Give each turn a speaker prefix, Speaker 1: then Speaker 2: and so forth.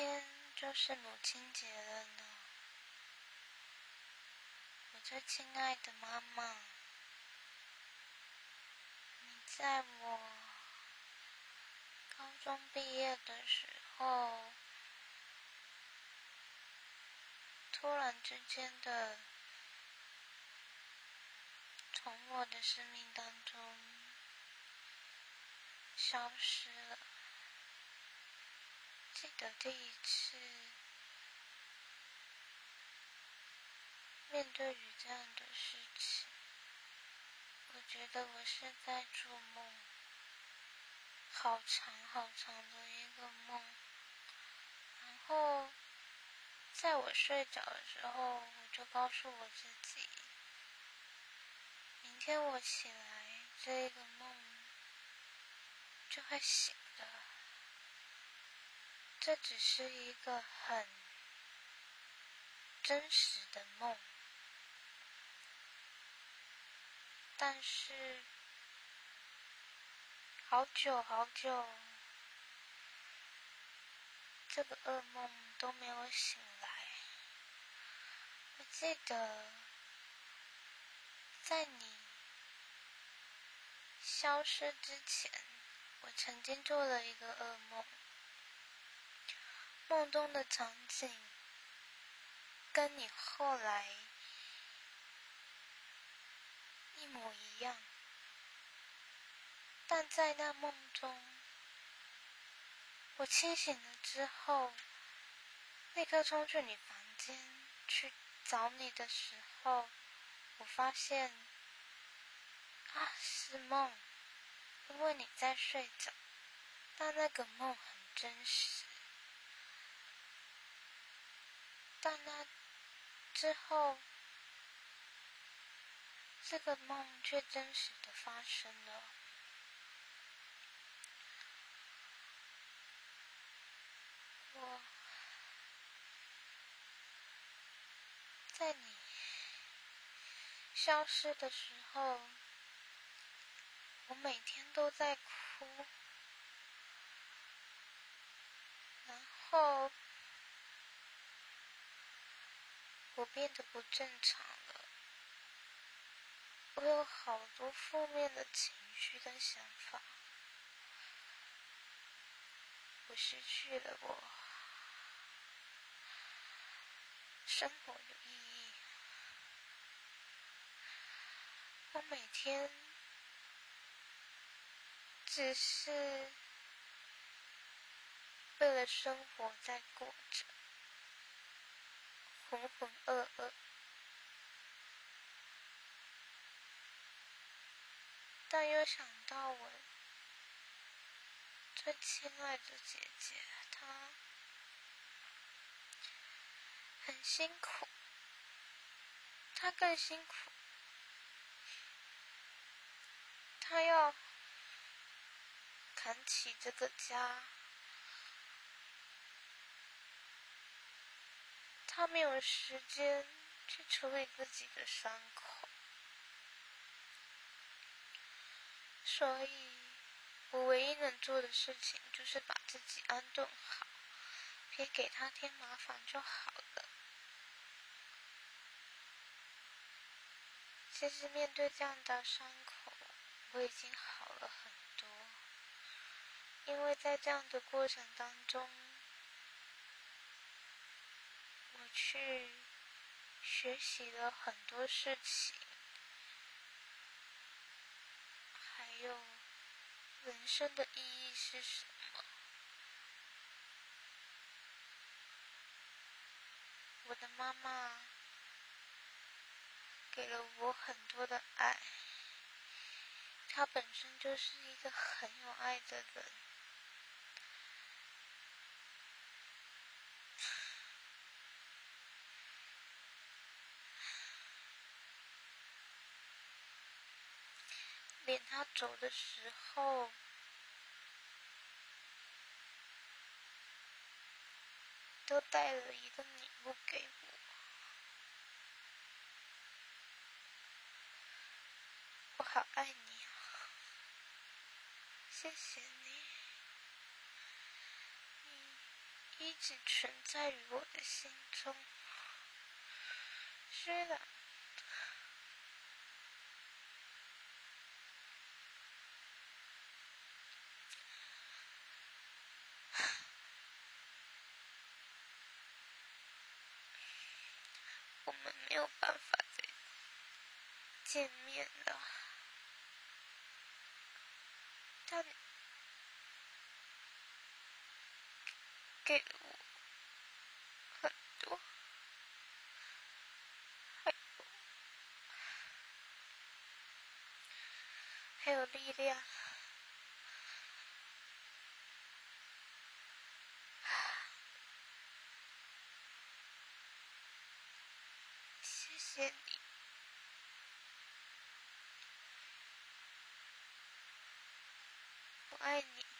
Speaker 1: 天就是母亲节了呢，我最亲爱的妈妈，你在我高中毕业的时候，突然之间的从我的生命当中消失了。记得第一次面对于这样的事情，我觉得我是在做梦，好长好长的一个梦。然后在我睡着的时候，我就告诉我自己，明天我起来，这个梦就会醒的。这只是一个很真实的梦，但是好久好久，这个噩梦都没有醒来。我记得在你消失之前，我曾经做了一个噩梦。梦中的场景跟你后来一模一样，但在那梦中，我清醒了之后，立刻冲去你房间去找你的时候，我发现啊是梦，因为你在睡着，但那个梦很真实。但那之后，这个梦却真实的发生了。我在你消失的时候，我每天都在哭，然后。我变得不正常了，我有好多负面的情绪跟想法，我失去了我生活的意义，我每天只是为了生活在过着。浑浑噩噩，但又想到我最亲爱的姐姐，她很辛苦，她更辛苦，她要扛起这个家。他没有时间去处理自己的伤口，所以我唯一能做的事情就是把自己安顿好，别给他添麻烦就好了。其实面对这样的伤口，我已经好了很多，因为在这样的过程当中。我去学习了很多事情，还有人生的意义是什么？我的妈妈给了我很多的爱，她本身就是一个很有爱的人。他走的时候，都带了一个礼物给我。我好爱你啊！谢谢你，你一直存在于我的心中。虽然我们没有办法再见面了，但给了我很多，还有还有力量。谢谢你，我爱你。